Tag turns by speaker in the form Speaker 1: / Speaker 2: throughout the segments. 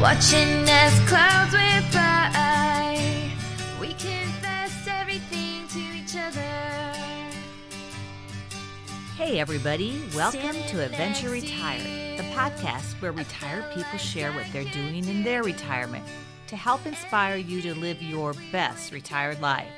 Speaker 1: Watching as clouds went by, we confessed everything to each other.
Speaker 2: Hey, everybody. Welcome to Adventure Retired, the podcast where retired people share what they're doing in their retirement to help inspire you to live your best retired life.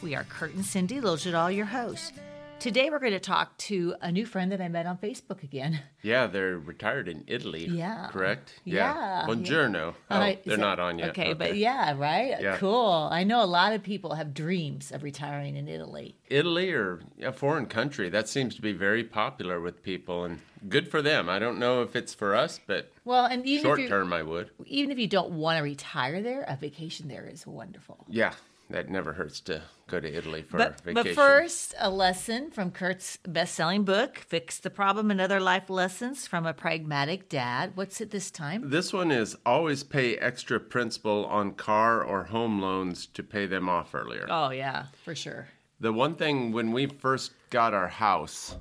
Speaker 2: We are Kurt and Cindy Lojadal, your hosts. Today, we're going to talk to a new friend that I met on Facebook again.
Speaker 3: Yeah, they're retired in Italy.
Speaker 2: Yeah.
Speaker 3: Correct?
Speaker 2: Yeah.
Speaker 3: Buongiorno. Oh,
Speaker 2: Uh,
Speaker 3: they're
Speaker 2: that-
Speaker 3: not on yet.
Speaker 2: Okay, but yeah, right?
Speaker 3: Yeah.
Speaker 2: Cool. I know a lot of people have dreams of retiring in Italy.
Speaker 3: Italy or a foreign country, that seems to be very popular with people and good for them. I don't know if it's for us, but
Speaker 2: Well, and even
Speaker 3: short term I would.
Speaker 2: even if you don't want to retire there, a vacation there is wonderful.
Speaker 3: Yeah, that never hurts to go to Italy for
Speaker 2: But,
Speaker 3: vacation.
Speaker 2: but first, a lesson from Kurt's best-selling book, "Fix the Problem and Other Life Lessons from a Pragmatic Dad." What's it this time?
Speaker 3: This one is always pay extra principal on car or home loans to pay them off earlier.
Speaker 2: Oh yeah, for sure.
Speaker 3: The one thing when we first got our house,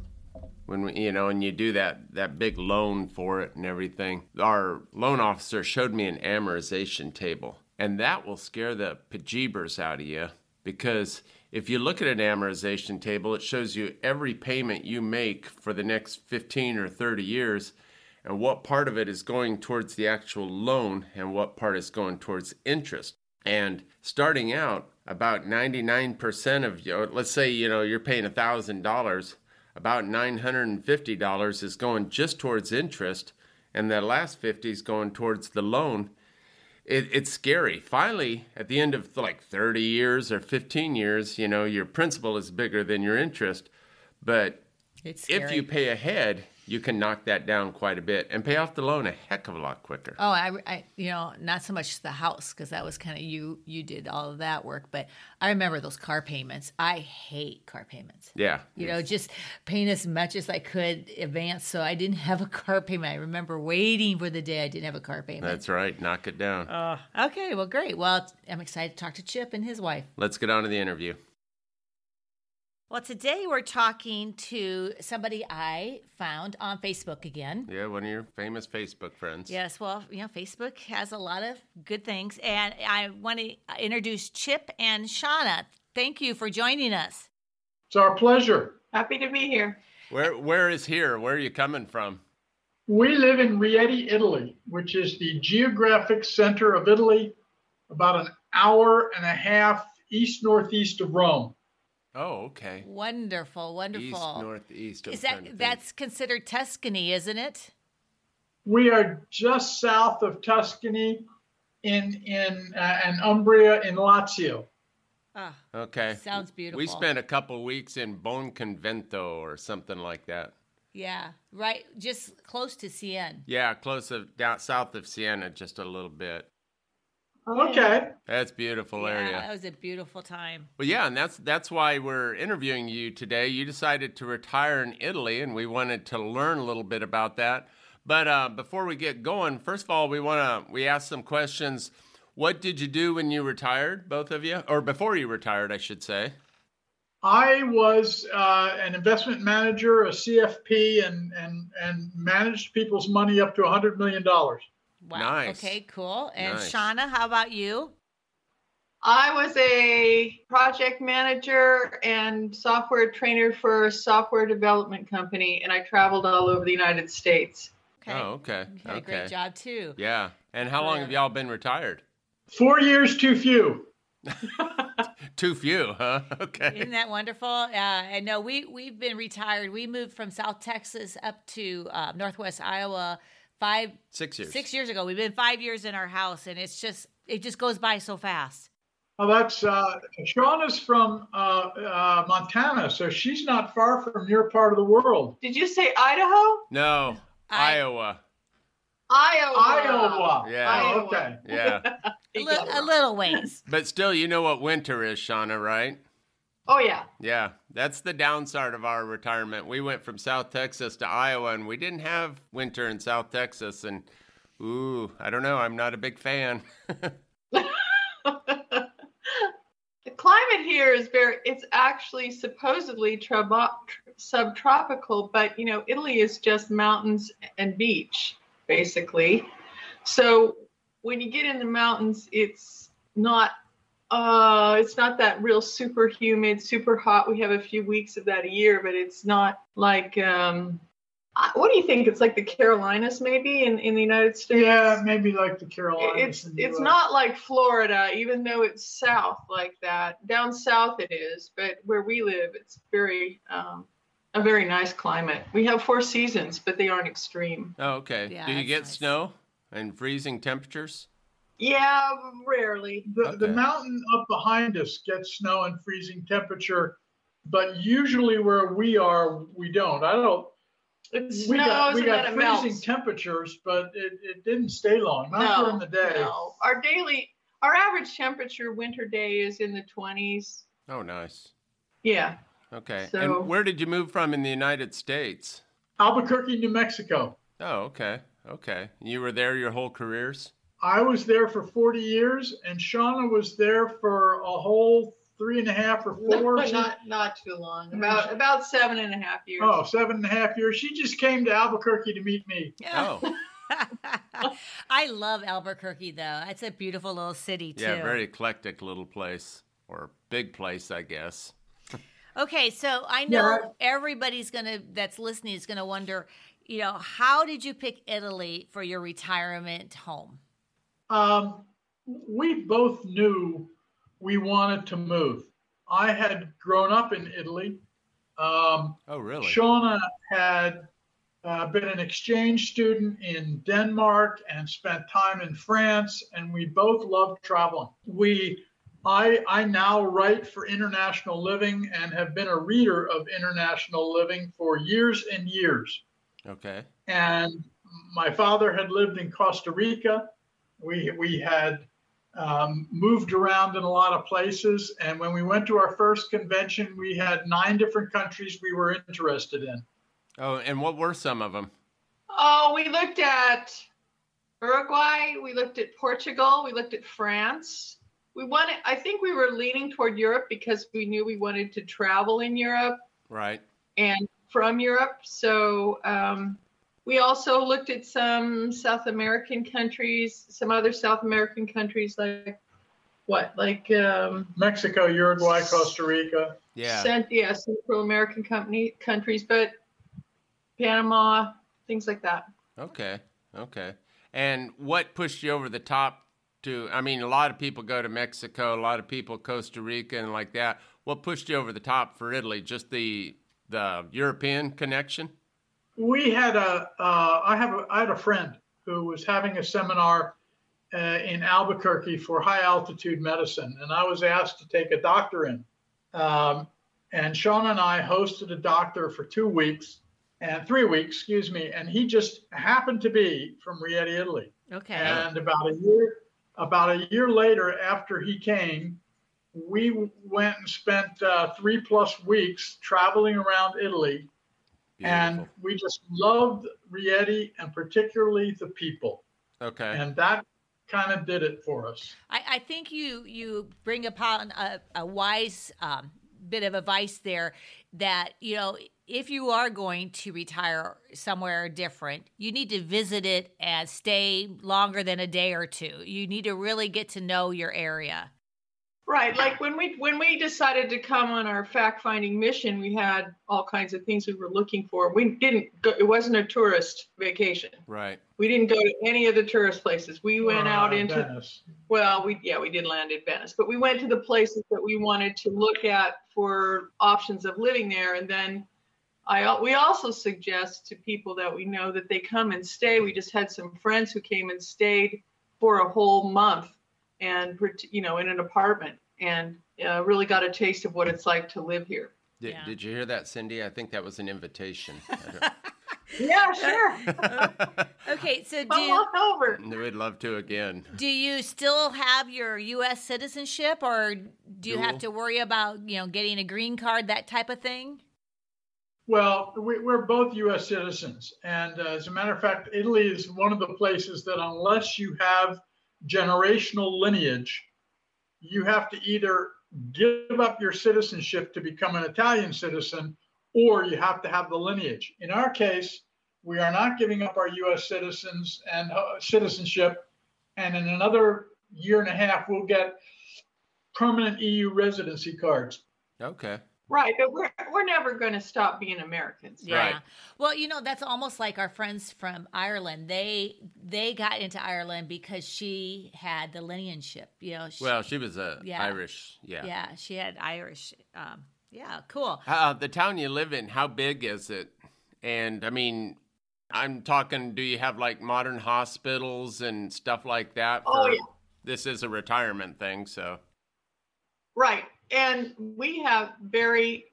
Speaker 3: when we, you know, and you do that that big loan for it and everything, our loan officer showed me an amortization table, and that will scare the bejeebers out of you because if you look at an amortization table, it shows you every payment you make for the next 15 or 30 years and what part of it is going towards the actual loan and what part is going towards interest. And starting out, about 99% of you, let's say, you know, you're paying $1,000, about $950 is going just towards interest, and the last 50 is going towards the loan. It, it's scary. Finally, at the end of like 30 years or 15 years, you know, your principal is bigger than your interest. But
Speaker 2: It's
Speaker 3: if you pay ahead, you can knock that down quite a bit and pay off the loan a heck of a lot quicker.
Speaker 2: Oh, I, I, you know, not so much the house because that was kind of you. You did all of that work, but I remember those car payments. I hate car payments.
Speaker 3: Yeah.
Speaker 2: You know, just paying as much as I could advance, so I didn't have a car payment. I remember waiting for the day I didn't have a car payment.
Speaker 3: That's right. Knock it down.
Speaker 2: Uh, okay, well, great. Well, I'm excited to talk to Chip and his wife.
Speaker 3: Let's get on to the interview.
Speaker 2: Well, today we're talking to somebody I found on Facebook again.
Speaker 3: Yeah, one of your famous Facebook friends.
Speaker 2: Yes, well, you know, Facebook has a lot of good things. And I want to introduce Chip and Shonna. Thank you for joining us.
Speaker 4: It's our pleasure.
Speaker 5: Happy to be here.
Speaker 3: Where where is here? Where are you coming from?
Speaker 4: We live in Rieti, Italy, which is the geographic center of Italy, about an hour and a half east northeast of Rome.
Speaker 3: Oh, okay.
Speaker 2: Wonderful, wonderful.
Speaker 3: East, northeast. I'm
Speaker 2: Is that that's considered Tuscany, isn't it?
Speaker 4: We are just south of Tuscany in in uh, and Umbria in Lazio.
Speaker 2: Ah,
Speaker 3: okay?
Speaker 2: sounds beautiful.
Speaker 3: We spent a couple weeks in Buonconvento or something like that.
Speaker 2: yeah, right, just close to Siena.
Speaker 3: Yeah, close of down south of Siena, just a little bit.
Speaker 4: Okay.
Speaker 3: That's a beautiful
Speaker 2: Yeah,
Speaker 3: area.
Speaker 2: that was a beautiful time.
Speaker 3: Well, yeah, and that's that's why we're interviewing you today. You decided to retire in Italy, and we wanted to learn a little bit about that. But uh, before we get going, first of all, we want to we ask some questions. What did you do when you retired, both of you, or before you retired, I should say?
Speaker 4: I was uh, an investment manager, a CFP, and and and managed people's money up to $100 million.
Speaker 2: Wow.
Speaker 3: Nice.
Speaker 2: Okay, cool. And
Speaker 3: Nice.
Speaker 2: Shonna, how about you?
Speaker 5: I was a project manager and software trainer for a software development company, and I traveled all over the United States.
Speaker 2: Okay.
Speaker 3: Oh, okay.
Speaker 2: You a
Speaker 3: okay.
Speaker 2: great job too.
Speaker 3: Yeah. And how long have y'all been retired?
Speaker 4: Four years too few.
Speaker 3: Too few, huh? Okay.
Speaker 2: Isn't that wonderful? Uh, and no, we we've been retired. We moved from South Texas up to uh, Northwest Iowa five
Speaker 3: Six years.
Speaker 2: six years ago. We've been five years in our house, and it's just it just goes by so fast.
Speaker 4: Well, that's uh, Shonna's from uh, uh, Montana, so she's not far from your part of the world.
Speaker 5: Did you say Idaho?
Speaker 3: No,
Speaker 2: I-
Speaker 3: Iowa.
Speaker 5: Iowa.
Speaker 4: Iowa.
Speaker 3: Yeah.
Speaker 4: Oh,
Speaker 5: Iowa.
Speaker 4: okay.
Speaker 3: Yeah.
Speaker 2: A, li- a little ways.
Speaker 3: but still, you know what winter is, Shonna, right?
Speaker 5: Oh yeah.
Speaker 3: Yeah, that's the downside of our retirement. We went from South Texas to Iowa, and we didn't have winter in South Texas. And ooh, I don't know. I'm not a big fan.
Speaker 5: The climate here is very, it's actually supposedly trabo- subtropical, but you know, Italy is just mountains and beach, basically. So when you get in the mountains, it's not uh it's not that real super humid, super hot. We have a few weeks of that a year, but it's not like um what do you think? It's like the Carolinas maybe in, in the United States.
Speaker 4: Yeah, maybe like the Carolinas.
Speaker 5: It's it's
Speaker 4: US.
Speaker 5: not like Florida, even though it's south like that. Down south it is, but where we live, it's very um, a very nice climate. We have four seasons, but they aren't extreme.
Speaker 3: Oh, okay.
Speaker 2: Yeah,
Speaker 3: Do you get
Speaker 2: nice.
Speaker 3: snow and freezing temperatures?
Speaker 5: Yeah, rarely.
Speaker 4: The, the mountain up behind us gets snow and freezing temperature, but usually where we are, we don't. I don't.
Speaker 5: It
Speaker 4: we
Speaker 5: snows
Speaker 4: got we
Speaker 5: and
Speaker 4: got
Speaker 5: then it
Speaker 4: freezing
Speaker 5: melts.
Speaker 4: temperatures, but it, it didn't stay long. Not
Speaker 5: no,
Speaker 4: during the day.
Speaker 5: no. Our daily, our average temperature winter day is in the 20s.
Speaker 3: Oh, nice.
Speaker 5: Yeah.
Speaker 3: Okay.
Speaker 5: So-
Speaker 3: and where did you move from in the United States?
Speaker 4: Albuquerque, New Mexico.
Speaker 3: Oh, okay. Okay. You were there your whole careers?
Speaker 4: I was there for 40 years, and Shonna was there for a whole three and a half or four.
Speaker 5: No, not not too long. Mm-hmm. About about seven and a half years.
Speaker 4: oh, seven and a half years. She just came to Albuquerque to meet me.
Speaker 3: Oh,
Speaker 2: I love Albuquerque though. It's a beautiful little city too.
Speaker 3: yeah, very eclectic little place or big place, I guess.
Speaker 2: Okay, so I know
Speaker 4: Yeah.
Speaker 2: everybody's gonna that's listening is gonna wonder, you know, how did you pick Italy for your retirement home?
Speaker 4: Um, we both knew we wanted to move. I had grown up in Italy. Um,
Speaker 3: Oh, really?
Speaker 4: Shonna had uh, been an exchange student in Denmark and spent time in France, and we both loved traveling. We, I, I now write for International Living and have been a reader of International Living for years and years.
Speaker 3: Okay.
Speaker 4: And my father had lived in Costa Rica. We we had um, moved around in a lot of places, and when we went to our first convention, we had nine different countries we were interested in.
Speaker 3: Oh, and what were some of them?
Speaker 5: Oh, we looked at Uruguay. We looked at Portugal. We looked at France. We wanted. I think we were leaning toward Europe because we knew we wanted to travel in Europe
Speaker 3: Right.
Speaker 5: and from Europe. So um, we also looked at some South American countries, some other South American countries like what, like um,
Speaker 4: Mexico, Uruguay, Costa Rica.
Speaker 3: Yeah.
Speaker 5: Cent- yeah, Central American company countries, but Panama, things like that.
Speaker 3: Okay. Okay. And what pushed you over the top to I mean a lot of people go to Mexico, a lot of people Costa Rica and like that. What pushed you over the top for Italy? Just the the European connection?
Speaker 4: We had a uh, I have a, I had a friend who was having a seminar uh, in Albuquerque for high altitude medicine, and I was asked to take a doctor in. Um, and Sean and I hosted a doctor for two weeks and three weeks, excuse me, and he just happened to be from Rieti, Italy.
Speaker 2: Okay.
Speaker 4: And about a year, about a year later, after he came, we went and spent uh, three plus weeks traveling around Italy, and we just loved Rieti and particularly the people,
Speaker 3: Okay.
Speaker 4: and that kind of did it for us.
Speaker 2: I, I think you you bring upon a, a wise um, bit of advice there that you know if you are going to retire somewhere different, you need to visit it and stay longer than a day or two. You need to really get to know your area.
Speaker 5: Right. Like when we when we decided to come on our fact finding mission, we had all kinds of things we were looking for. We didn't go it wasn't a tourist vacation.
Speaker 3: Right.
Speaker 5: We didn't go to any of the tourist places. We went out
Speaker 4: Uh,
Speaker 5: into
Speaker 4: Venice.
Speaker 5: well, we yeah, we did land in Venice, but we went to the places that we wanted to look at for options of living there and then I we also suggest to people that we know that they come and stay. We just had some friends who came and stayed for a whole month and you know in an apartment and uh, really got a taste of what it's like to live here.
Speaker 3: Did,
Speaker 2: Yeah.
Speaker 3: did you hear that, Cindy? I think that was an invitation.
Speaker 5: Yeah, sure.
Speaker 2: Okay, so do you,
Speaker 5: on over.
Speaker 3: We'd love to again.
Speaker 2: do you still have your U.S. citizenship, or do you have to worry about you know getting a green card, that type of thing?
Speaker 4: Well, we, we're both U.S. citizens, and uh, as a matter of fact, Italy is one of the places that, unless you have generational lineage, you have to either give up your citizenship to become an Italian citizen, or you have to have the lineage. In our case, we are not giving up our U.S. citizens and uh, citizenship, and in another year and a half, we'll get permanent EU residency cards.
Speaker 3: Okay.
Speaker 5: Right, but we're we're never going to stop being Americans.
Speaker 2: Yeah.
Speaker 3: Right.
Speaker 2: Well, you know, that's almost like our friends from Ireland. They they got into Ireland because she had the lineageship. You know. She,
Speaker 3: Well, she was a
Speaker 2: Yeah.
Speaker 3: Irish. Yeah.
Speaker 2: yeah, she had Irish. Um, yeah, cool.
Speaker 3: Uh, the town you live in, how big is it? And I mean, I'm talking. Do you have like modern hospitals and stuff like that?
Speaker 5: Oh, yeah.
Speaker 3: This is a retirement thing, so
Speaker 5: Right. And we have very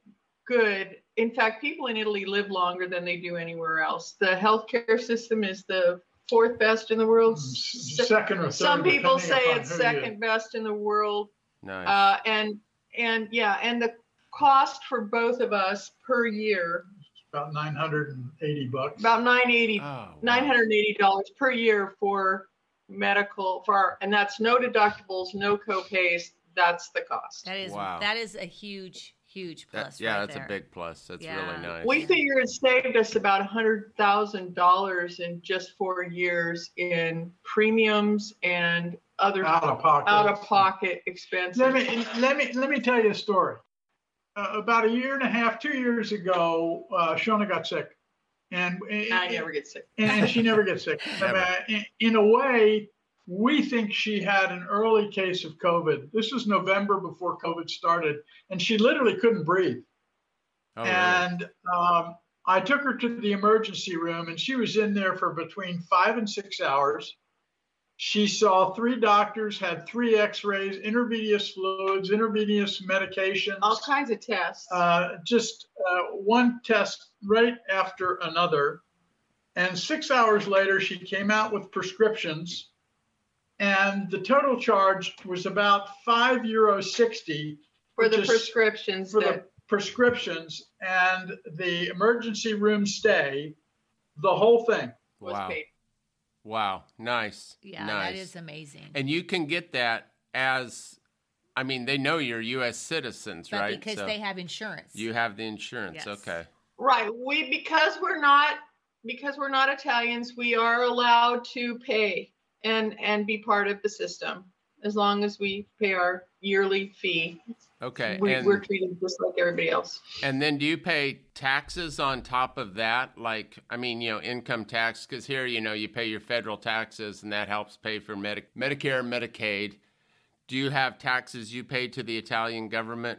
Speaker 5: good, in fact, people in Italy live longer than they do anywhere else. The healthcare system is the fourth best in the world.
Speaker 4: S-
Speaker 5: S-
Speaker 4: Second or third.
Speaker 5: Some people say it's second best in the world.
Speaker 3: nice.
Speaker 5: Uh, and and yeah, and the cost for both of us per year
Speaker 4: About 980 bucks.
Speaker 5: about 980
Speaker 3: oh, wow.
Speaker 5: $980 per year for medical for our, and that's no deductibles, no co-pays. That's the cost.
Speaker 2: That is
Speaker 3: Wow.
Speaker 2: that is a huge huge
Speaker 3: That-
Speaker 2: plus.
Speaker 3: yeah,
Speaker 2: right
Speaker 3: that's
Speaker 2: there.
Speaker 3: a big plus. That's
Speaker 2: Yeah.
Speaker 3: really nice.
Speaker 5: We figure it saved us about a hundred thousand dollars in just four years in premiums and other
Speaker 4: Out of pocket.
Speaker 5: out of pocket expenses.
Speaker 4: Let me let me let me tell you a story. Uh, about a year and a half, two years ago, uh, Shonna got sick, and
Speaker 5: I never get sick.
Speaker 4: and, and she never gets sick.
Speaker 3: Never.
Speaker 4: Uh, in, in a way, we think she had an early case of COVID. This was November before COVID started, and she literally couldn't breathe.
Speaker 3: oh, really?
Speaker 4: and um, I took her to the emergency room, and she was in there for between five and six hours. She saw three doctors, had three X-rays, intravenous fluids, intravenous medications,
Speaker 5: All kinds of tests.
Speaker 4: uh, just uh, one test right after another. And six hours later, she came out with prescriptions, and the total charge was about five euro sixty
Speaker 5: for the prescriptions
Speaker 4: for
Speaker 5: that
Speaker 4: the prescriptions and the emergency room stay, the whole thing.
Speaker 5: was
Speaker 3: wow.
Speaker 5: paid.
Speaker 3: Wow. Nice.
Speaker 2: Yeah,
Speaker 3: nice.
Speaker 2: that is amazing.
Speaker 3: And you can get that as, I mean, they know you're U.S. citizens,
Speaker 2: but
Speaker 3: right?
Speaker 2: because
Speaker 3: So
Speaker 2: they have insurance.
Speaker 3: you have the insurance.
Speaker 2: Yes.
Speaker 3: Okay.
Speaker 5: Right. We because we're not because we're not Italians, we are allowed to pay and and be part of the system as long as we pay our yearly fee.
Speaker 3: Okay.
Speaker 5: We,
Speaker 3: and
Speaker 5: we're treated just like everybody else.
Speaker 3: and then do you pay taxes on top of that? Like, I mean, you know, income tax? Because here, you know, you pay your federal taxes, and that helps pay for Medi- Medicare, and Medicaid. Do you have taxes you pay to the Italian government?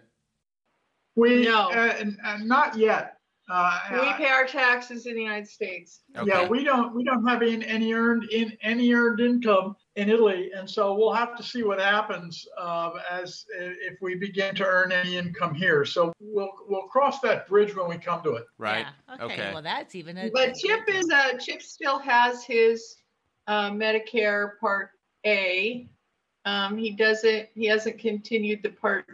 Speaker 4: We
Speaker 5: No.
Speaker 4: uh, and, and not yet. Uh,
Speaker 5: We pay our taxes in the United States.
Speaker 3: Okay.
Speaker 4: Yeah, we don't we don't have any, any earned in any earned income in Italy, and so we'll have to see what happens uh, as if we begin to earn any income here. So we'll we'll cross that bridge when we come to it.
Speaker 3: right.
Speaker 2: Yeah. Okay. Well, that's even a.
Speaker 5: But Chip is a Chip still has his uh, Medicare Part A. Um, he doesn't. He hasn't continued the Part.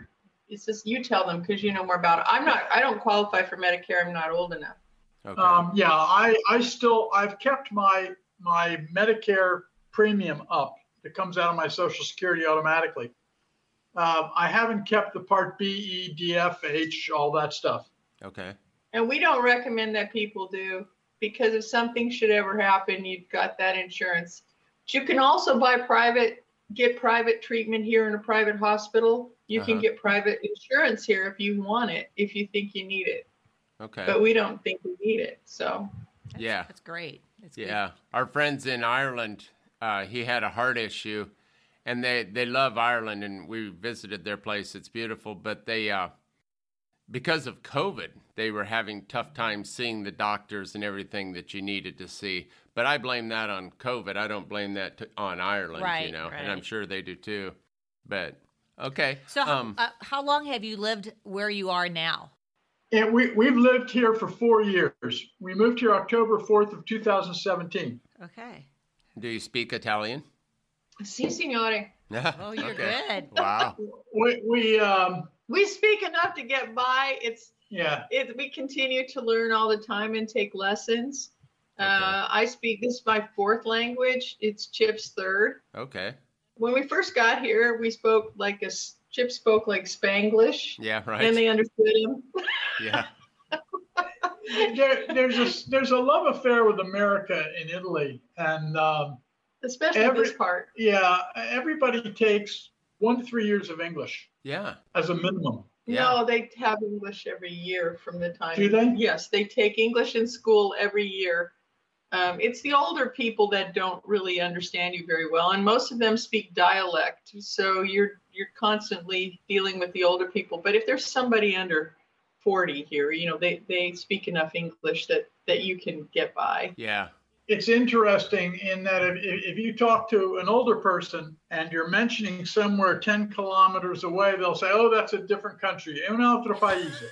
Speaker 5: It's just you tell them because you know more about it. I'm not. I don't qualify for Medicare. I'm not old enough.
Speaker 3: Okay.
Speaker 4: Um, yeah, I I still I've kept my my Medicare premium up that comes out of my Social Security automatically. Um, I haven't kept the Part B, E, D, F, H, all that stuff.
Speaker 3: okay.
Speaker 5: And we don't recommend that people do because if something should ever happen, you've got that insurance. But you can also buy private, get private treatment here in a private hospital. You can
Speaker 3: Uh-huh.
Speaker 5: get private insurance here if you want it, if you think you need it.
Speaker 3: Okay.
Speaker 5: But we don't think we need it. So
Speaker 2: That's,
Speaker 3: Yeah.
Speaker 2: That's great. That's good.
Speaker 3: Yeah, our friends in Ireland, uh, he had a heart issue, and they they love Ireland, and we visited their place. It's beautiful, but they uh, because of COVID, they were having tough times seeing the doctors and everything that you needed to see. But I blame that on COVID. I don't blame that t- on Ireland, you
Speaker 2: Right,
Speaker 3: know, and I'm sure they do too. But okay,
Speaker 2: So, how-
Speaker 3: um,
Speaker 2: uh, how long have you lived where you are now?
Speaker 4: And we we've lived here for four years. We moved here October 4th of 2017.
Speaker 2: Okay.
Speaker 3: do you speak Italian?
Speaker 5: si, signore.
Speaker 2: Oh, you're good.
Speaker 3: Wow.
Speaker 4: We we um
Speaker 5: We speak enough to get by. It's
Speaker 4: yeah
Speaker 5: it, we continue to learn all the time and take lessons. Uh, I speak this is my fourth language. It's Chip's third.
Speaker 3: Okay.
Speaker 5: When we first got here, we spoke like a, Chip spoke like Spanglish,
Speaker 3: Yeah. Right.
Speaker 5: And they understood him.
Speaker 3: Yeah.
Speaker 4: there, there's a there's a love affair with America in Italy, and um,
Speaker 5: especially
Speaker 4: Every-
Speaker 5: this part.
Speaker 4: Yeah, everybody takes one to three years of English
Speaker 3: Yeah.
Speaker 4: as a minimum.
Speaker 3: Yeah.
Speaker 5: No, they have English every year from the time.
Speaker 4: Do they?
Speaker 5: Yes, they take English in school every year. Um, it's the older people that don't really understand you very well, and most of them speak dialect. So you're you're constantly dealing with the older people. But if there's somebody under 40 here, you know, they they speak enough English that that you can get by.
Speaker 3: Yeah.
Speaker 4: It's interesting in that if, if you talk to an older person and you're mentioning somewhere 10 kilometers away, they'll say, oh, that's a different country. Un altro paese.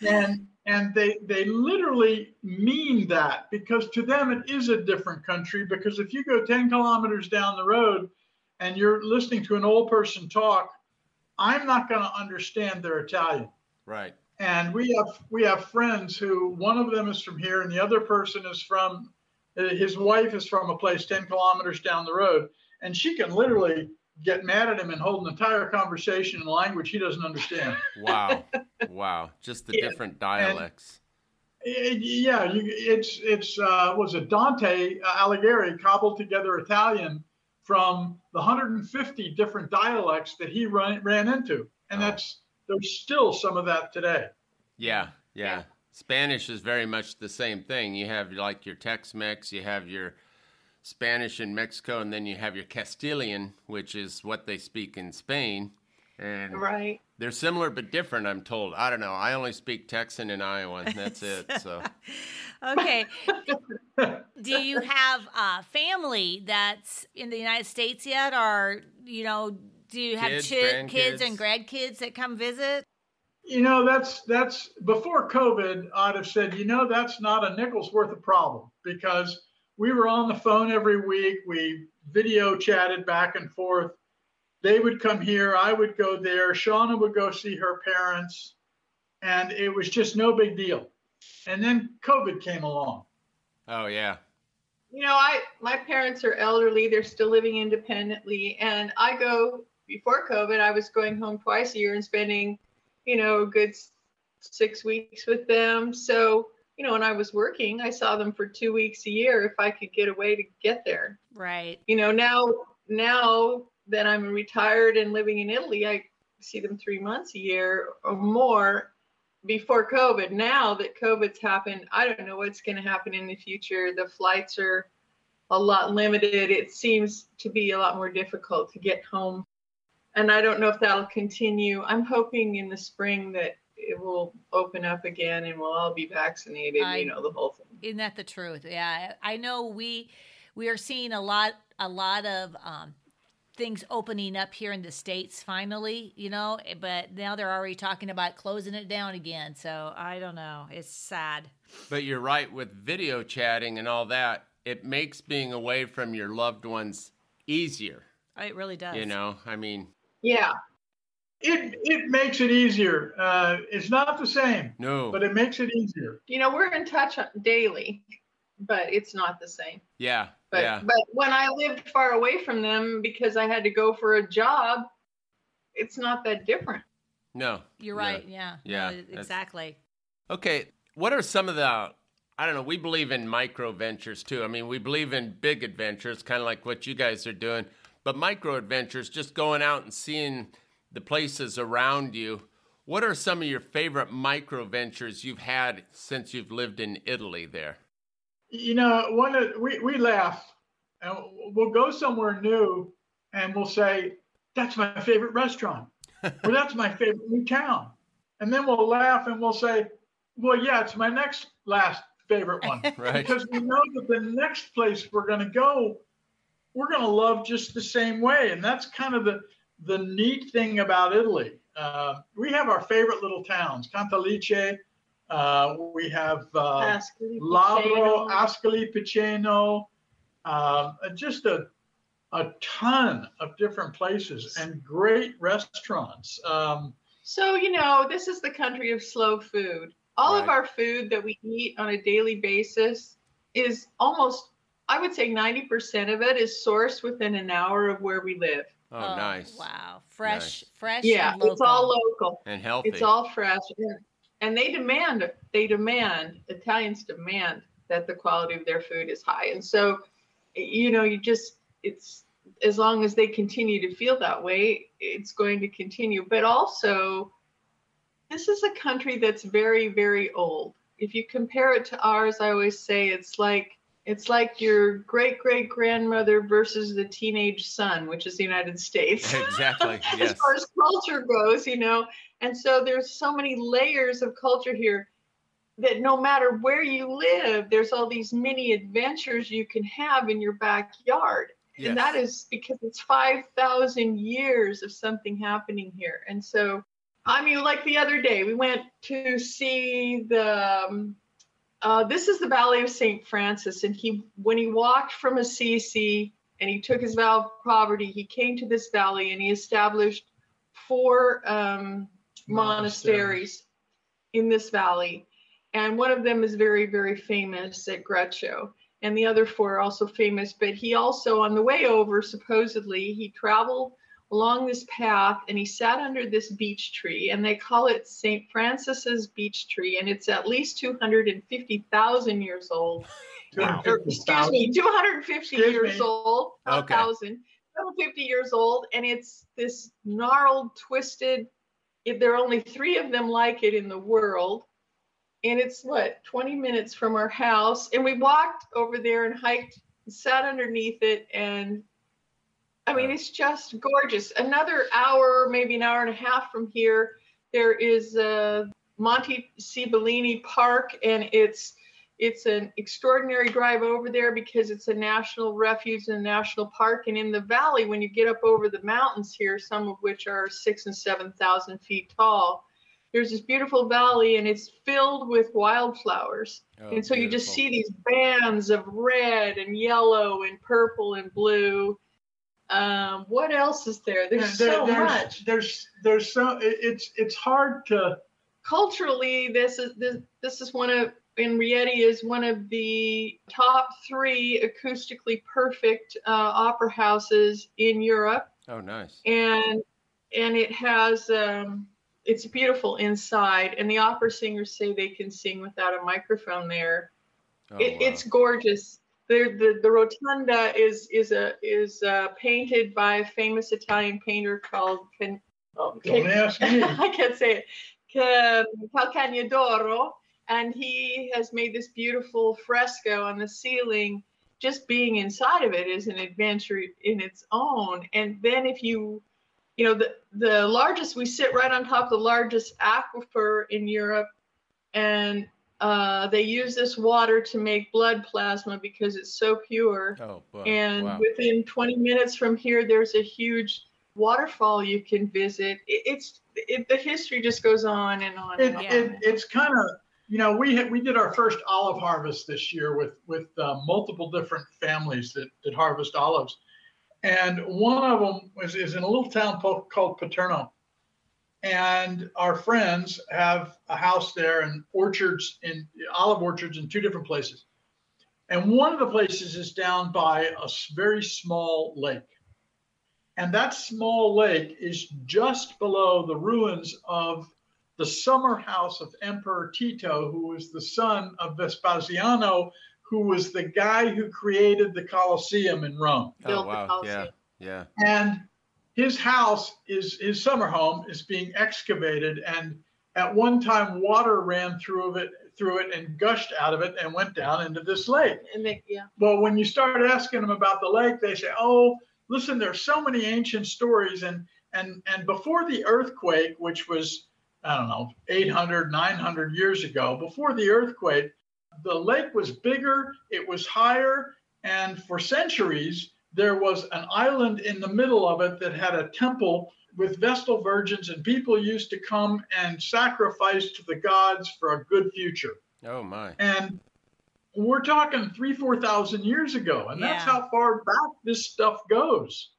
Speaker 4: and and they they literally mean that because to them it is a different country because if you go 10 kilometers down the road and you're listening to an old person talk i'm not going to understand their italian
Speaker 3: right.
Speaker 4: and we have we have friends who one of them is from here and the other person is from his wife is from a place 10 kilometers down the road and she can literally get mad at him and hold an entire conversation in language he doesn't understand
Speaker 3: Wow. wow. Just the
Speaker 5: Yeah.
Speaker 3: different dialects.
Speaker 4: It- yeah, you, it's it's uh, was it Dante Alighieri cobbled together Italian from the 150 different dialects that he ran, ran into, and
Speaker 3: Oh.
Speaker 4: that's there's still some of that today.
Speaker 3: Yeah, yeah.
Speaker 5: Yeah.
Speaker 3: Spanish is very much the same thing. You have like your Tex-Mex, you have your Spanish in Mexico, and then you have your Castilian, which is what they speak in Spain. And
Speaker 5: Right.
Speaker 3: they're similar but different, I'm told. I don't know. I only speak Texan in Iowa, and that's it. So
Speaker 2: Okay. Do you have uh, family that's in the United States yet, or you know, do you have
Speaker 3: Kids,
Speaker 2: chi- kids and grandkids that come visit?
Speaker 4: You know, that's that's before COVID. I'd have said, you know, that's not a nickel's worth of problem because we were on the phone every week. We video chatted back and forth. They would come here. I would go there. Shonna would go see her parents, and it was just no big deal. And then COVID came along.
Speaker 3: Oh yeah.
Speaker 5: You know, I my parents are elderly. They're still living independently, and I go before COVID. I was going home twice a year and spending, you know, a good six weeks with them. So, you know, when I was working, I saw them for two weeks a year if I could get away to get there.
Speaker 2: Right.
Speaker 5: You know, now now that I'm retired and living in Italy, I see them three months a year or more. Before COVID, now that COVID's happened, I don't know what's going to happen in the future. The flights are a lot limited. It seems to be a lot more difficult to get home. And I don't know if that'll continue. I'm hoping in the spring that it will open up again and we'll all be vaccinated,
Speaker 2: I-
Speaker 5: you know, the whole thing.
Speaker 2: Isn't that the truth? Yeah, I know we we are seeing a lot a lot of um, things opening up here in the states finally. You know, but now they're already talking about closing it down again. So I don't know. It's sad.
Speaker 3: But you're right with video chatting and all that. It makes being away from your loved ones easier.
Speaker 2: It really does.
Speaker 3: You know, I mean,
Speaker 5: Yeah.
Speaker 4: It it makes it easier. Uh, it's not the same,
Speaker 3: no.
Speaker 4: but it makes it easier.
Speaker 5: You know, we're in touch daily, but it's not the same.
Speaker 3: yeah,
Speaker 5: But
Speaker 3: yeah.
Speaker 5: but when I lived far away from them because I had to go for a job, it's not that different.
Speaker 3: No.
Speaker 2: You're
Speaker 3: no.
Speaker 2: right. Yeah.
Speaker 3: Yeah,
Speaker 2: No, exactly.
Speaker 3: Okay, what are some of the I don't know, we believe in micro ventures too. I mean, we believe in big adventures, kind of like what you guys are doing, but micro adventures just going out and seeing the places around you. What are some of your favorite micro ventures you've had since you've lived in Italy there?
Speaker 4: You know, one of, we we laugh, and we'll go somewhere new, and we'll say, "That's my favorite restaurant," or "That's my favorite new town," and then we'll laugh and we'll say, "Well, yeah, it's my next last favorite one,"
Speaker 3: Right.
Speaker 4: because we know that the next place we're going to go, we're going to love just the same way, and that's kind of the the neat thing about Italy. Uh, we have our favorite little towns, Cantalice. Uh, we have uh,
Speaker 5: Ascoli,
Speaker 4: Lavro. Ascoli, Piceno, um, uh, just a, a ton of different places and great restaurants. Um,
Speaker 5: So, you know, this is the country of slow food. All of our food that we eat on a daily basis is almost, I would say 90% of it is sourced within an hour of where we live.
Speaker 3: Oh, oh, nice.
Speaker 2: Wow. Fresh,
Speaker 3: Nice.
Speaker 2: fresh.
Speaker 5: Yeah,
Speaker 2: and
Speaker 5: it's all
Speaker 2: local.
Speaker 5: local.
Speaker 3: And healthy.
Speaker 5: It's all fresh. And, and they demand, they demand, Italians demand that the quality of their food is high. And so you know, you just it's as long as they continue to feel that way, it's going to continue. But also, this is a country that's very, very old. If you compare it to ours, I always say it's like it's like your great great grandmother versus the teenage son, which is the United States.
Speaker 3: Exactly.
Speaker 5: as
Speaker 3: Yes.
Speaker 5: far as culture goes, you know. And so there's so many layers of culture here that no matter where you live, there's all these mini adventures you can have in your backyard. And that is because it's 5,000 years of something happening here. And so, I mean, like the other day, we went to see the. Um, uh, this is the Valley of St. Francis, and he, when he walked from Assisi and he took his vow of poverty, he came to this valley and he established four um, monasteries in this valley. And one of them is very, very famous at Greccio. And the other four are also famous. But he also, on the way over, supposedly, he traveled along this path and he sat under this beech tree. And they call it St. Francis's beech tree. And it's at least 250,000 years old.
Speaker 3: Wow.
Speaker 5: Or, excuse me, 250
Speaker 4: Excuse
Speaker 5: years
Speaker 4: me.
Speaker 5: old,
Speaker 3: Okay.
Speaker 5: 1,000. 250 years old. And it's this gnarled, twisted, if there are only three of them like it in the world and it's what 20 minutes from our house and we walked over there and hiked sat underneath it and i mean it's just gorgeous. Another hour maybe an hour and a half from here there is uh, monte Sibillini park and it's it's an extraordinary drive over there because it's a national refuge and a national park. And in the valley when you get up over the mountains here some of which are six and seven thousand feet tall there's this beautiful valley and it's filled with wildflowers.
Speaker 3: Oh,
Speaker 5: and so you just see these bands of red and yellow and purple and blue um, what else is there there's
Speaker 4: There-
Speaker 5: so
Speaker 4: there's,
Speaker 5: much
Speaker 4: There's there's so it's it's hard to
Speaker 5: culturally this is this, this is one of in Rieti is one of the top three acoustically perfect uh, opera houses in Europe,
Speaker 3: Oh, nice.
Speaker 5: and and it has um, it's beautiful inside, and the opera singers say they can sing without a microphone there.
Speaker 3: Oh,
Speaker 5: it,
Speaker 3: wow.
Speaker 5: It's gorgeous. The, the the rotunda is is a is uh, painted by a famous Italian painter called oh,
Speaker 4: don't ask me.
Speaker 5: I can't say it. Ca- Calcagnadoro, and he has made this beautiful fresco on the ceiling. Just being inside of it is an adventure in its own. And then if you, you know, the the largest, we sit right on top of the largest aquifer in Europe, and uh, they use this water to make blood plasma because it's so pure.
Speaker 3: Oh, boy.
Speaker 5: And
Speaker 3: wow.
Speaker 5: within 20 minutes from here, there's a huge waterfall you can visit. It, it's it, the history just goes on and on.
Speaker 4: It,
Speaker 5: and on.
Speaker 4: It, it's kind of you know we had, we did our first olive harvest this year with with uh, multiple different families that, that harvest olives, and one of them was is in a little town called, called Paterno, and our friends have a house there and orchards in olive orchards in two different places, and one of the places is down by a very small lake. And that small lake is just below the ruins of the summer house of Emperor Tito, who was the son of Vespasiano, who was the guy who created the Colosseum in Rome.
Speaker 3: oh,
Speaker 5: built the oh,
Speaker 3: wow. Yeah. Yeah.
Speaker 4: And his house is his summer home is being excavated, and at one time water ran through of it through it and gushed out of it and went down into this lake.
Speaker 5: And they, yeah,
Speaker 4: Well, when you start asking them about the lake, they say, "Oh, listen, there's so many ancient stories, and and and before the earthquake, which was I don't know 800, 900 years ago, before the earthquake, the lake was bigger, it was higher, and for centuries there was an island in the middle of it that had a temple." With Vestal virgins, and people used to come and sacrifice to the gods for a good future
Speaker 3: Oh, my.
Speaker 4: and we're talking three four thousand years ago and that's how far back this stuff goes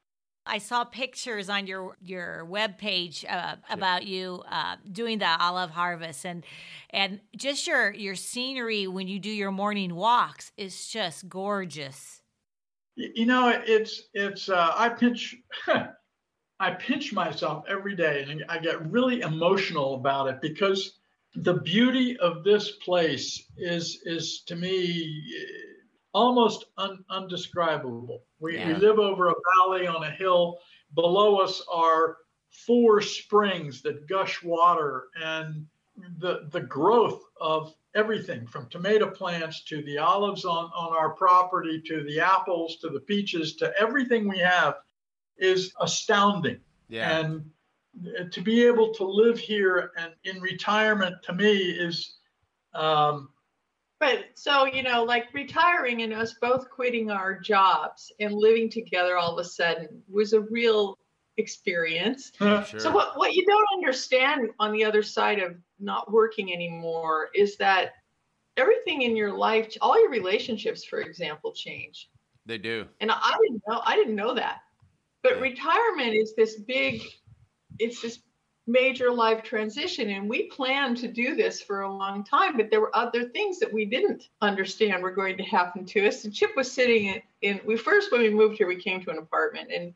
Speaker 2: I saw pictures on your your webpage uh, about you uh, doing the olive harvest and and just your your scenery when you do your morning walks is just gorgeous.
Speaker 4: You know it's it's uh, i pinch i pinch myself every day and i get really emotional about it because the beauty of this place is is to me almost un, undescribable. We, we live over a valley on a hill. Below us are four springs that gush water, and the the growth of everything from tomato plants to the olives on, on our property to the apples to the peaches to everything we have is astounding.
Speaker 3: Yeah.
Speaker 4: And uh, to be able to live here and in retirement to me is um,
Speaker 5: But so, you know, like retiring and us both quitting our jobs and living together all of a sudden was a real experience.
Speaker 3: sure.
Speaker 5: So what, what you don't understand on the other side of not working anymore is that everything in your life, all your relationships, for example, change.
Speaker 3: they do.
Speaker 5: And I didn't know I didn't know that. But
Speaker 3: Yeah.
Speaker 5: retirement is this big it's this major life transition and we planned to do this for a long time but there were other things that we didn't understand were going to happen to us and chip was sitting in, in we first when we moved here we came to an apartment and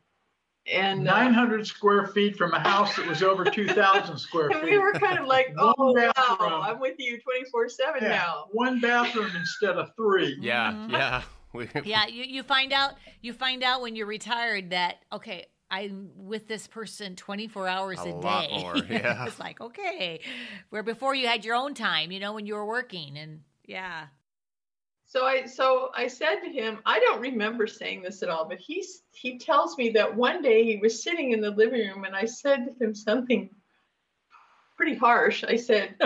Speaker 5: and uh,
Speaker 4: 900 square feet from a house that was over 2,000 square
Speaker 5: and we were kind of like
Speaker 4: One
Speaker 5: oh
Speaker 4: bathroom.
Speaker 5: wow i'm with you 24 7 now
Speaker 4: one bathroom instead of three.
Speaker 3: Yeah.
Speaker 2: Mhm.
Speaker 3: Yeah.
Speaker 2: Yeah you, you find out you find out when you're retired that okay i'm with this person 24 hours
Speaker 3: A
Speaker 2: a,
Speaker 3: lot
Speaker 2: day
Speaker 3: more, yeah.
Speaker 2: it's like okay where before you had your own time you know when you were working and yeah
Speaker 5: So I so I said to him, I don't remember saying this at all, but he's he tells me that one day he was sitting in the living room and I said to him something pretty harsh. I said,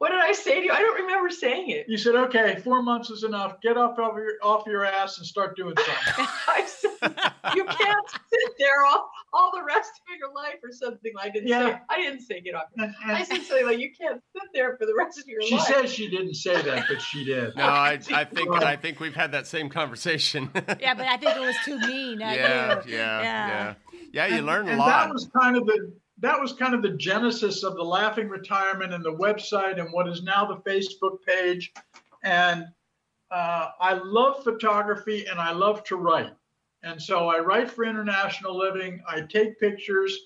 Speaker 5: What did I say to you? I don't remember saying it.
Speaker 4: You said, okay, four months is enough. Get off of your off your ass and start doing something.
Speaker 5: I said, You can't sit there all, all the rest of your life or something. I didn't say I didn't say get off.
Speaker 4: And-
Speaker 5: I said something like you can't sit there for the rest of your life.
Speaker 4: she says she didn't say that, but she did.
Speaker 3: no, I, I think I think we've had that same conversation.
Speaker 2: yeah but i think it was too mean not
Speaker 3: yeah, yeah,
Speaker 2: Yeah.
Speaker 3: yeah, yeah. You
Speaker 4: and,
Speaker 3: learn a
Speaker 4: and
Speaker 3: lot.
Speaker 4: that was kind of the that was kind of the genesis of the laughing retirement and the website and what is now the facebook page. And uh, i love photography and i love to write. And so i write for international living i take pictures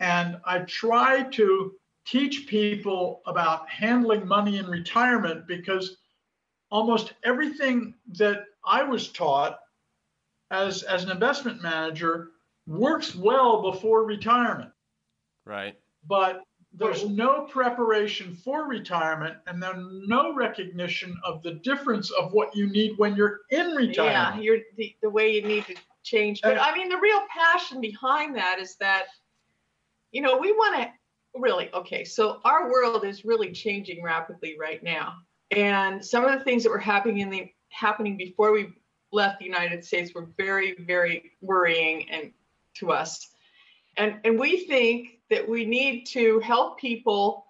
Speaker 4: and i try to teach people about handling money in retirement because almost everything that i was taught as, as an investment manager works well before retirement,
Speaker 3: right.
Speaker 4: but there's no preparation for retirement and then no recognition of the difference of what you need when you're in retirement.
Speaker 5: Yeah, you're the, the way you need to change. But
Speaker 4: And-
Speaker 5: I mean, the real passion behind that is that, you know, we want to really, okay, so our world is really changing rapidly right now. And some of the things that were happening in the happening before we left the United States were very, very worrying and to us. And and we think that we need to help people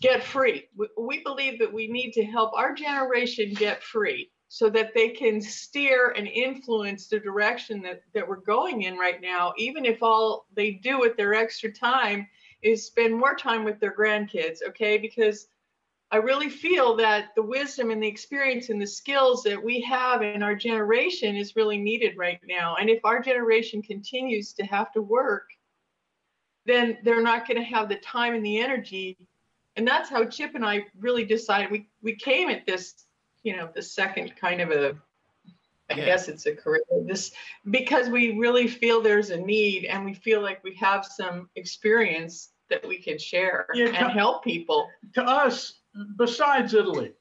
Speaker 5: get free. We, we believe that we need to help our generation get free so that they can steer and influence the direction that, that we're going in right now, even if all they do with their extra time is spend more time with their grandkids, okay? Because I really feel that the wisdom and the experience and the skills that we have in our generation is really needed right now. And if our generation continues to have to work, then they're not going to have the time and the energy. And that's how Chip and I really decided. We we came at this, you know, the second kind of a, I
Speaker 3: Yeah.
Speaker 5: guess it's a career. This because we really feel there's a need, and we feel like we have some experience that we can share
Speaker 4: Yeah,
Speaker 5: and help people.
Speaker 4: To us, besides Italy,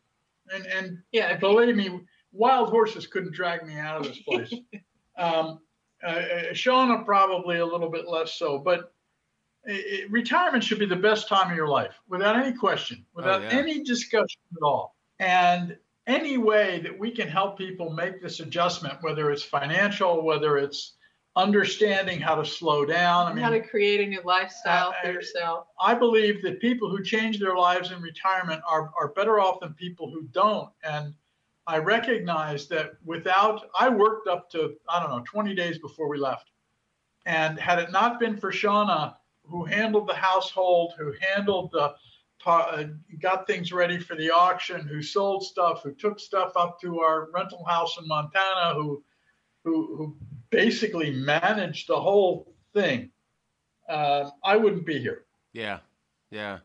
Speaker 4: and, and
Speaker 5: Yeah,
Speaker 4: believe me, wild horses couldn't drag me out of this place. um, uh, uh, Shonna probably a little bit less so, but i i retirement should be the best time of your life, without any question, without
Speaker 3: yeah.
Speaker 4: any discussion at all. And any way that we can help people make this adjustment, whether it's financial, whether it's understanding how to slow down. I mean,
Speaker 5: how to create a new lifestyle
Speaker 4: Uh,
Speaker 5: for yourself.
Speaker 4: I believe that people who change their lives in retirement are, are better off than people who don't. And I recognize that without, I worked up to, I don't know, 20 days before we left. And had it not been for Shonna, who handled the household, who handled the, uh, got things ready for the auction, who sold stuff, who took stuff up to our rental house in Montana, who, who, who basically managed the whole thing, uh, I wouldn't be here.
Speaker 3: Yeah, yeah.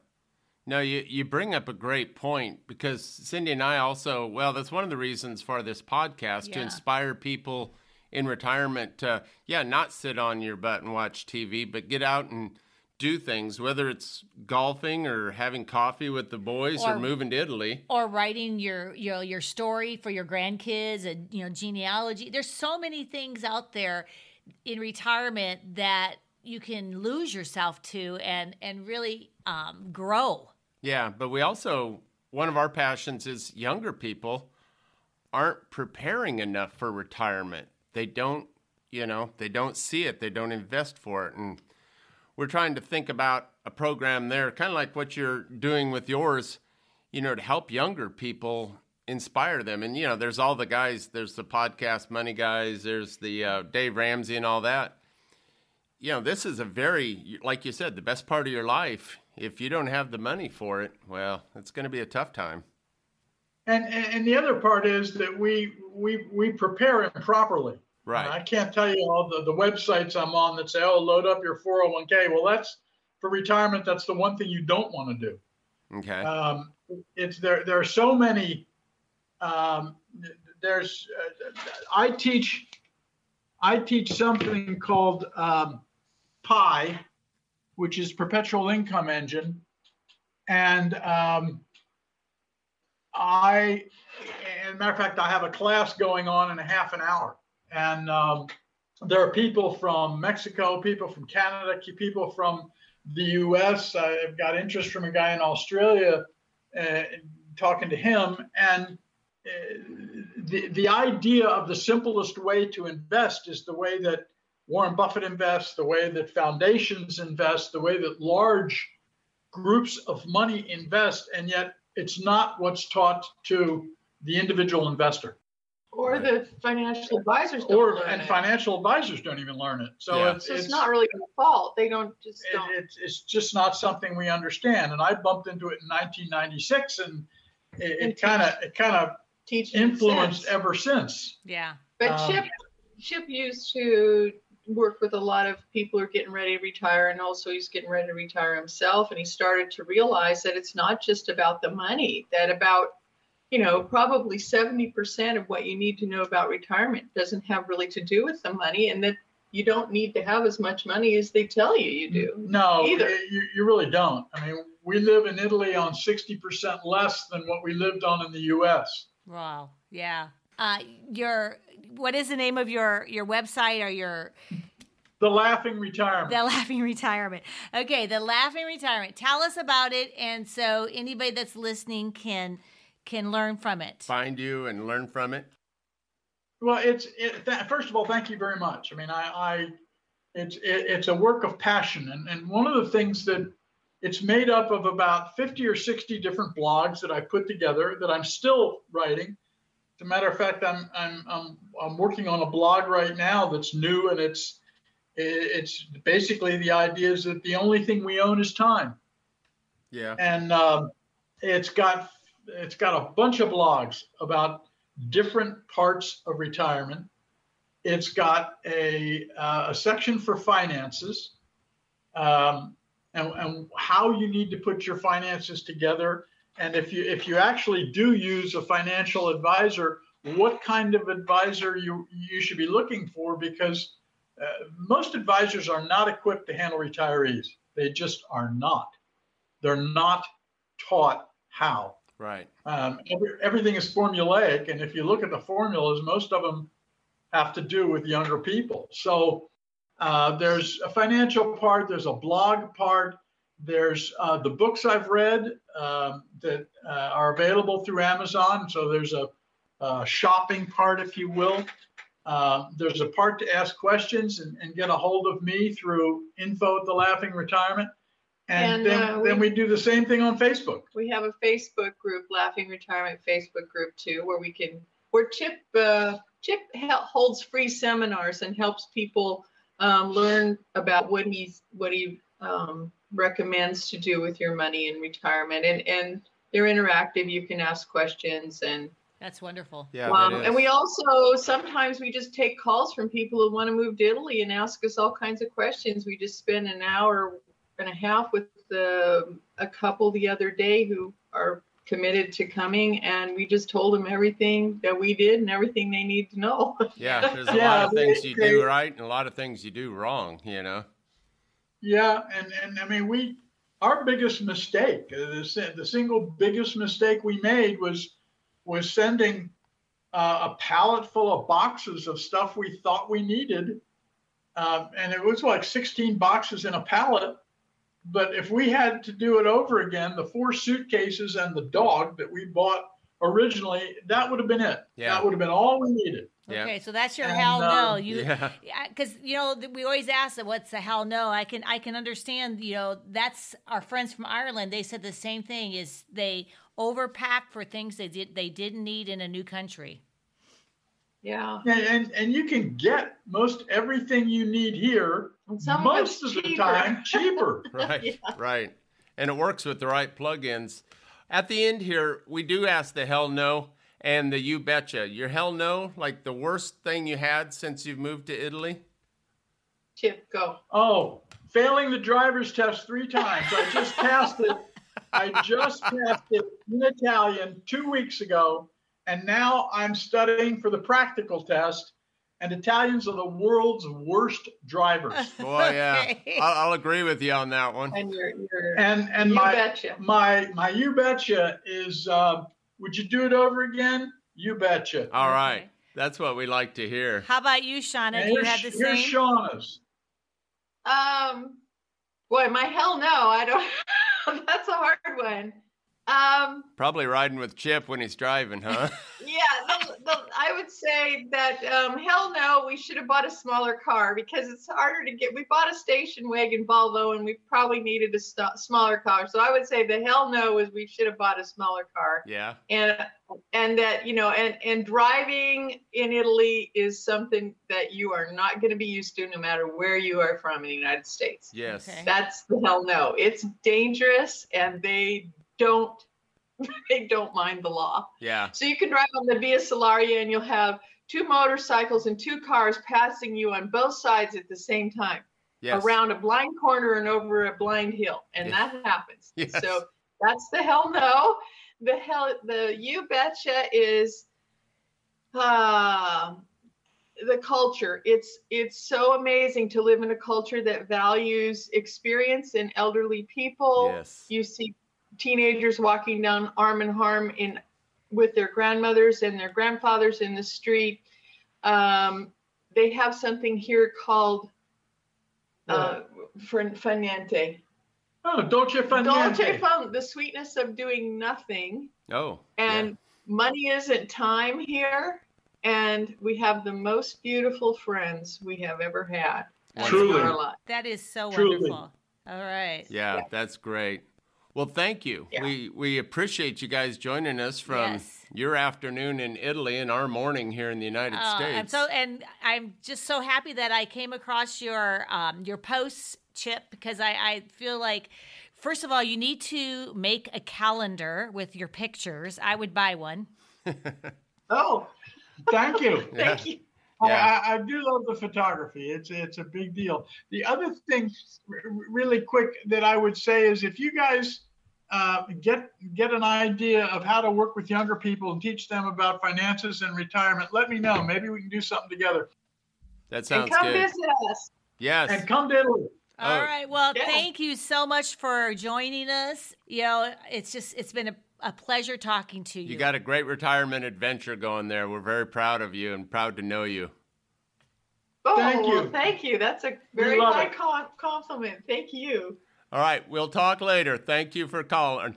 Speaker 3: No, you, you bring up a great point because Cindy and I also, well, that's one of the reasons for this podcast to inspire people in retirement to, yeah, not sit on your butt and watch TV, but get out and do things, whether it's golfing or having coffee with the boys or,
Speaker 2: Or-
Speaker 3: moving to Italy.
Speaker 2: or writing your your your story for your grandkids and you know genealogy there's so many things out there in retirement that you can lose yourself to and and really um, grow
Speaker 3: Yeah, but we also, one of our passions is younger people aren't preparing enough for retirement. They don't, you know, they don't see it, they don't invest for it. And we're trying to think about a program there, kind of like what you're doing with yours, you know, to help younger people inspire them. And, you know, there's all the guys, there's the podcast money guys, there's the uh, Dave Ramsey and all that. You know, this is a very, like you said, the best part of your life. If you don't have the money for it, well, it's going to be a tough time.
Speaker 4: And, and the other part is that we we we prepare improperly.
Speaker 3: Right.
Speaker 4: And I can't tell you all the, the websites I'm on that say, oh, load up your 401k. Well, that's for retirement. That's the one thing you don't want to do.
Speaker 3: Okay.
Speaker 4: Um, it's there. There are so many. Um, there's. Uh, I teach. I teach something called um, PIE, which is Perpetual Income Engine, and um, I. And matter of fact, I have a class going on in a half an hour, and um, there are people from Mexico, people from Canada, people from the U.S. I've got interest from a guy in Australia, uh, talking to him, and uh, the the idea of the simplest way to invest is the way that Warren Buffett invests, the way that foundations invest, the way that large groups of money invest, and yet it's not what's taught to the individual investor
Speaker 5: Or the financial advisors don't
Speaker 4: or
Speaker 5: learn
Speaker 4: and
Speaker 5: it.
Speaker 4: financial advisors don't even learn it. So
Speaker 3: Yeah.
Speaker 4: it's,
Speaker 5: So it's, not really their fault. They don't just
Speaker 4: it-
Speaker 5: don't.
Speaker 4: it's, it's just not something we understand. And I bumped into it in 1996, and it- kind of it kind of
Speaker 5: teach
Speaker 4: influenced
Speaker 5: sense.
Speaker 4: ever since.
Speaker 2: yeah
Speaker 5: But
Speaker 4: um,
Speaker 5: Chip, Chip used to work with a lot of people who are getting ready to retire, and also he's getting ready to retire himself. And he started to realize that it's not just about the money. That about, you know, probably seventy percent of what you need to know about retirement doesn't have really to do with the money, and that you don't need to have as much money as they tell you you do.
Speaker 4: No,
Speaker 5: Either.
Speaker 4: You, you really don't. I mean, we live in Italy on 60% less than what we lived on in the U.S.
Speaker 2: wow yeah uh, your what is the name of your your website or your
Speaker 4: The laughing retirement.
Speaker 2: The Laughing Retirement. Okay, the Laughing Retirement. Tell us about it, and so anybody that's listening can can learn from it.
Speaker 3: Find you and learn from it.
Speaker 4: Well, it's it, th- first of all, thank you very much. I mean, I, I it's it, it's a work of passion, and and one of the things that it's made up of about 50 or 60 different blogs that I put together that I'm still writing. As a matter of fact, I'm I'm I'm, I'm working on a blog right now that's new, and it's it's basically the idea is that the only thing we own is time
Speaker 3: Yeah.
Speaker 4: and um, it's got it's got a bunch of blogs about different parts of retirement. It's got a uh, a section for finances, um, and, and how you need to put your finances together. And if you if you actually do use a financial advisor, what kind of advisor you you should be looking for because uh, most advisors are not equipped to handle retirees. They just are not. They're not taught how.
Speaker 3: Right.
Speaker 4: Um, every, everything is formulaic, and if you look at the formulas, most of them have to do with younger people. So uh, there's a financial part, there's a blog part, there's uh, the books I've read um, that uh, are available through Amazon. So there's a, a shopping part, if you will. Uh, there's a part to ask questions and, and get a hold of me through info at the Laughing Retirement. And,
Speaker 5: And,
Speaker 4: then,
Speaker 5: uh,
Speaker 4: then
Speaker 5: we-
Speaker 4: we do the same thing on Facebook.
Speaker 5: We have a Facebook group, Laughing Retirement Facebook group too, where we can where Chip uh, Chip holds free seminars and helps people um, learn about what he's what he um, recommends to do with your money in retirement. And and they're interactive. You can ask questions and
Speaker 2: That's wonderful.
Speaker 3: Yeah.
Speaker 5: um, and we also sometimes we just take calls from people who want to move to Italy and ask us all kinds of questions. We just spend an hour and a half with uh, a couple the other day who are committed to coming, and we just told them everything that we did and everything they need to know.
Speaker 3: Yeah, there's a
Speaker 4: Yeah,
Speaker 3: lot of things you
Speaker 4: they-
Speaker 3: do right and a lot of things you do wrong, you know?
Speaker 4: Yeah, and and I mean we our biggest mistake, uh, the the single biggest mistake we made was was sending uh, a pallet full of boxes of stuff we thought we needed, um, and it was like 16 boxes in a pallet. But if we had to do it over again, the four suitcases and the dog that we bought originally, that would have been it.
Speaker 3: Yeah.
Speaker 4: That would have been all we needed.
Speaker 3: Yeah.
Speaker 2: Okay, so that's your
Speaker 4: And,
Speaker 2: hell no.
Speaker 4: um,
Speaker 2: You
Speaker 3: Yeah.
Speaker 2: because you know we always ask that what's the hell no. I can I can understand. You know that's our friends from Ireland. They said the same thing. Is they overpack for things they did they didn't need in a new country.
Speaker 5: yeah.
Speaker 4: And, and and you can get most everything you need here
Speaker 5: And some of
Speaker 4: most
Speaker 5: it's
Speaker 4: of the time cheaper.
Speaker 3: Right,
Speaker 5: Yeah.
Speaker 3: right. And it works with the right plugins. At the end here, we do ask the hell no and the you betcha. Your hell no, like the worst thing you had since you've moved to Italy?
Speaker 5: Chip, go.
Speaker 4: Oh, failing the driver's test three times. I just passed it. I just passed it in Italian two weeks ago, and now I'm studying for the practical test. And Italians are the world's worst drivers.
Speaker 3: Boy, yeah.
Speaker 2: Okay.
Speaker 3: I'll, I'll agree with you on that one.
Speaker 5: And you're, you're
Speaker 4: And and
Speaker 5: you
Speaker 4: my
Speaker 5: betcha.
Speaker 4: my my you betcha is uh, would you do it over again? You betcha.
Speaker 3: All right.
Speaker 2: Okay.
Speaker 3: That's what we like to hear.
Speaker 2: How about you, Shonna?
Speaker 4: And
Speaker 2: Do you
Speaker 4: here's,
Speaker 2: have the
Speaker 4: here's
Speaker 2: same?
Speaker 4: Shonna's.
Speaker 5: Um, boy, my hell no, I don't. that's a hard one. Um,
Speaker 3: Probably riding with Chip when he's driving, huh?
Speaker 5: yeah, the, the, I would say that um, hell no, we should have bought a smaller car because it's harder to get. We bought a station wagon Volvo, and we probably needed a st- smaller car. So I would say the hell no is we should have bought a smaller car.
Speaker 3: yeah.
Speaker 5: and and that you know and and driving in italy is something that you are not going to be used to no matter where you are from in the united states
Speaker 3: Yes.
Speaker 2: Okay.
Speaker 5: that's the hell no it's dangerous and they don't they don't mind the law
Speaker 3: Yeah.
Speaker 5: so you can drive on the via salaria and you'll have two motorcycles and two cars passing you on both sides at the same time
Speaker 3: Yes.
Speaker 5: around a blind corner and over a blind hill and
Speaker 3: Yes.
Speaker 5: that happens
Speaker 3: Yes.
Speaker 5: so that's the hell no the hell the you betcha is uh, the culture it's it's so amazing to live in a culture that values experience in elderly people
Speaker 3: Yes.
Speaker 5: you see teenagers walking down arm in arm in with their grandmothers and their grandfathers in the street um, they have something here called uh, fr- faniente.
Speaker 4: Oh, dolce far
Speaker 5: Dolce
Speaker 4: niente.
Speaker 5: fun, the sweetness of doing nothing.
Speaker 3: Oh.
Speaker 5: And money isn't time here. And we have the most beautiful friends we have ever had
Speaker 4: Truly.
Speaker 5: in our life.
Speaker 2: That is so
Speaker 4: Truly.
Speaker 2: wonderful. All right.
Speaker 3: Yeah,
Speaker 5: Yeah.
Speaker 3: that's great. Well, thank you.
Speaker 5: Yeah.
Speaker 3: We we appreciate you guys joining us from
Speaker 2: Yes.
Speaker 3: your afternoon in Italy and our morning here in the United
Speaker 2: Oh,
Speaker 3: States.
Speaker 2: I'm so and I'm just so happy that I came across your um, your posts, Chip, because I, I feel like first of all you need to make a calendar with your pictures. I would buy one.
Speaker 5: Oh,
Speaker 4: Thank you.
Speaker 5: thank you.
Speaker 3: Yeah.
Speaker 4: I, I, I do love the photography. It's it's a big deal. The other thing, r- r- really quick, that I would say is if you guys uh, get get an idea of how to work with younger people and teach them about finances and retirement, let me know. Maybe we can do something together.
Speaker 3: that sounds
Speaker 5: And
Speaker 3: sounds
Speaker 5: come
Speaker 3: good.
Speaker 5: visit us.
Speaker 3: Yes.
Speaker 4: And come to Italy.
Speaker 2: All
Speaker 3: Oh.
Speaker 2: right. Well,
Speaker 5: Yeah.
Speaker 2: thank you so much for joining us. You know, it's just it's been a, a pleasure talking to you.
Speaker 3: you got a great retirement adventure going there. We're very proud of you and proud to know you.
Speaker 5: Oh,
Speaker 4: Thank
Speaker 5: well,
Speaker 4: you.
Speaker 5: thank you. That's a very high com- compliment. Thank you.
Speaker 3: All right, we'll talk later. Thank you for calling.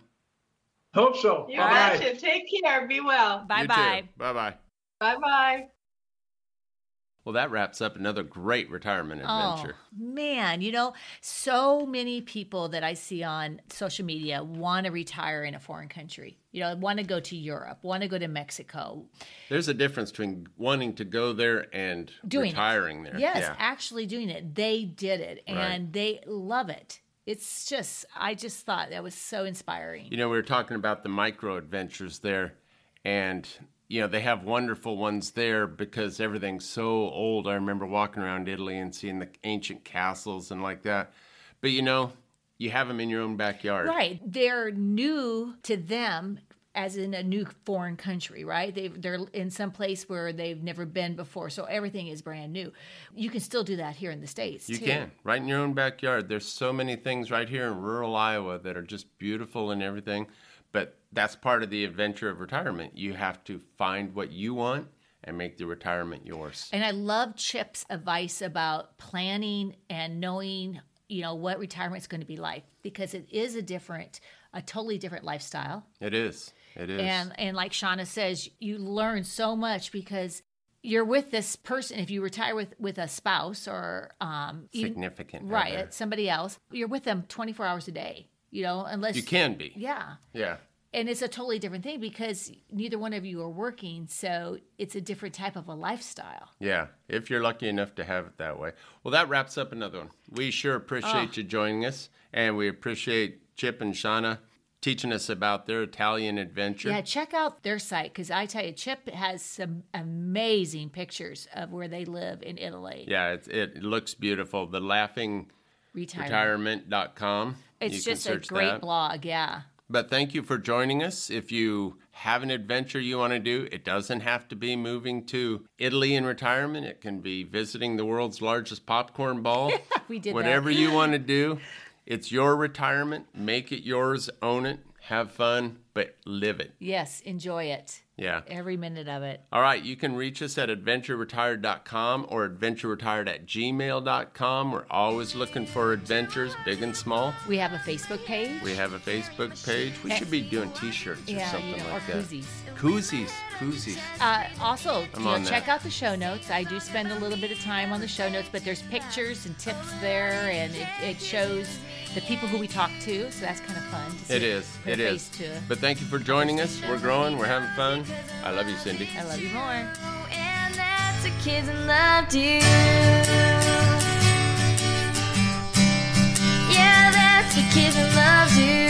Speaker 4: Hope so.
Speaker 5: You
Speaker 4: Bye.
Speaker 5: betcha. Take care. Be well.
Speaker 2: bye bye.
Speaker 3: Bye bye.
Speaker 5: Bye bye.
Speaker 3: Well, that wraps up another great retirement oh, adventure.
Speaker 2: Oh, man, you know, so many people that I see on social media want to retire in a foreign country. You know, want to go to Europe, want to go to Mexico.
Speaker 3: There's a difference between wanting to go there and
Speaker 2: Doing it.
Speaker 3: retiring there.
Speaker 2: Yes,
Speaker 3: Yeah.
Speaker 2: actually doing it. They did it and
Speaker 3: Right.
Speaker 2: they love it. It's just, I just thought that was so inspiring.
Speaker 3: You know, we were talking about the micro adventures there, and you know they have wonderful ones there because everything's so old. I remember walking around Italy and seeing the ancient castles and like that. But you know, you have them in your own backyard.
Speaker 2: Right. They're new to them as in a new foreign country, right? They they're in some place where they've never been before, so everything is brand new. You can still do that here in the states.
Speaker 3: You
Speaker 2: too.
Speaker 3: can, right in your own backyard. There's so many things right here in rural Iowa that are just beautiful and everything. But that's part of the adventure of retirement. You have to find what you want and make the retirement yours.
Speaker 2: And I love Chip's advice about planning and knowing, you know, what retirement is going to be like because it is a different, a totally different lifestyle.
Speaker 3: It is. It is.
Speaker 2: And and like Shonna says, you learn so much because you're with this person. If you retire with with a spouse or um,
Speaker 3: Significant
Speaker 2: right, somebody else, you're with them 24 hours a day. You know, unless
Speaker 3: you can be.
Speaker 2: yeah.
Speaker 3: Yeah.
Speaker 2: And it's a totally different thing because neither one of you are working, so it's a different type of a lifestyle.
Speaker 3: Yeah, if you're lucky enough to have it that way. Well, that wraps up another one. We sure appreciate
Speaker 2: Oh.
Speaker 3: you joining us, and we appreciate Chip and Shonna teaching us about their Italian adventure.
Speaker 2: Yeah, check out their site because I tell you, Chip has some amazing pictures of where they live in Italy.
Speaker 3: Yeah, it, it looks beautiful. The laughing
Speaker 2: Retirement.
Speaker 3: retirement.com.
Speaker 2: It's
Speaker 3: You
Speaker 2: just a great
Speaker 3: that.
Speaker 2: blog. Yeah.
Speaker 3: But thank you for joining us. If you have an adventure you want to do, it doesn't have to be moving to Italy in retirement. It can be visiting the world's largest popcorn ball.
Speaker 2: We did that.
Speaker 3: Whatever you want to do, it's your retirement. Make it yours, own it, have fun, but live it.
Speaker 2: Yes, enjoy it.
Speaker 3: Yeah.
Speaker 2: Every minute of it.
Speaker 3: All right, you can reach us at adventureretired.com or adventureretired at gmail.com. We're always looking for adventures, big and small.
Speaker 2: We have a Facebook page.
Speaker 3: We have a Facebook page. We eh. should be doing t-shirts or
Speaker 2: yeah,
Speaker 3: something
Speaker 2: you know,
Speaker 3: like
Speaker 2: or
Speaker 3: that.
Speaker 2: koozies.
Speaker 3: Koozies,
Speaker 2: uh, also, you know, check out the show notes. I do spend a little bit of time on the show notes, but there's pictures and tips there, and it, it shows the people who we talk to. So that's kind of fun. To see
Speaker 3: it is. It is.
Speaker 2: To.
Speaker 3: But thank you for joining us. We're growing. We're having fun. I love you, Cindy.
Speaker 2: I love you more.
Speaker 1: And that's the kids loved you. Yeah, that's the kids loved you.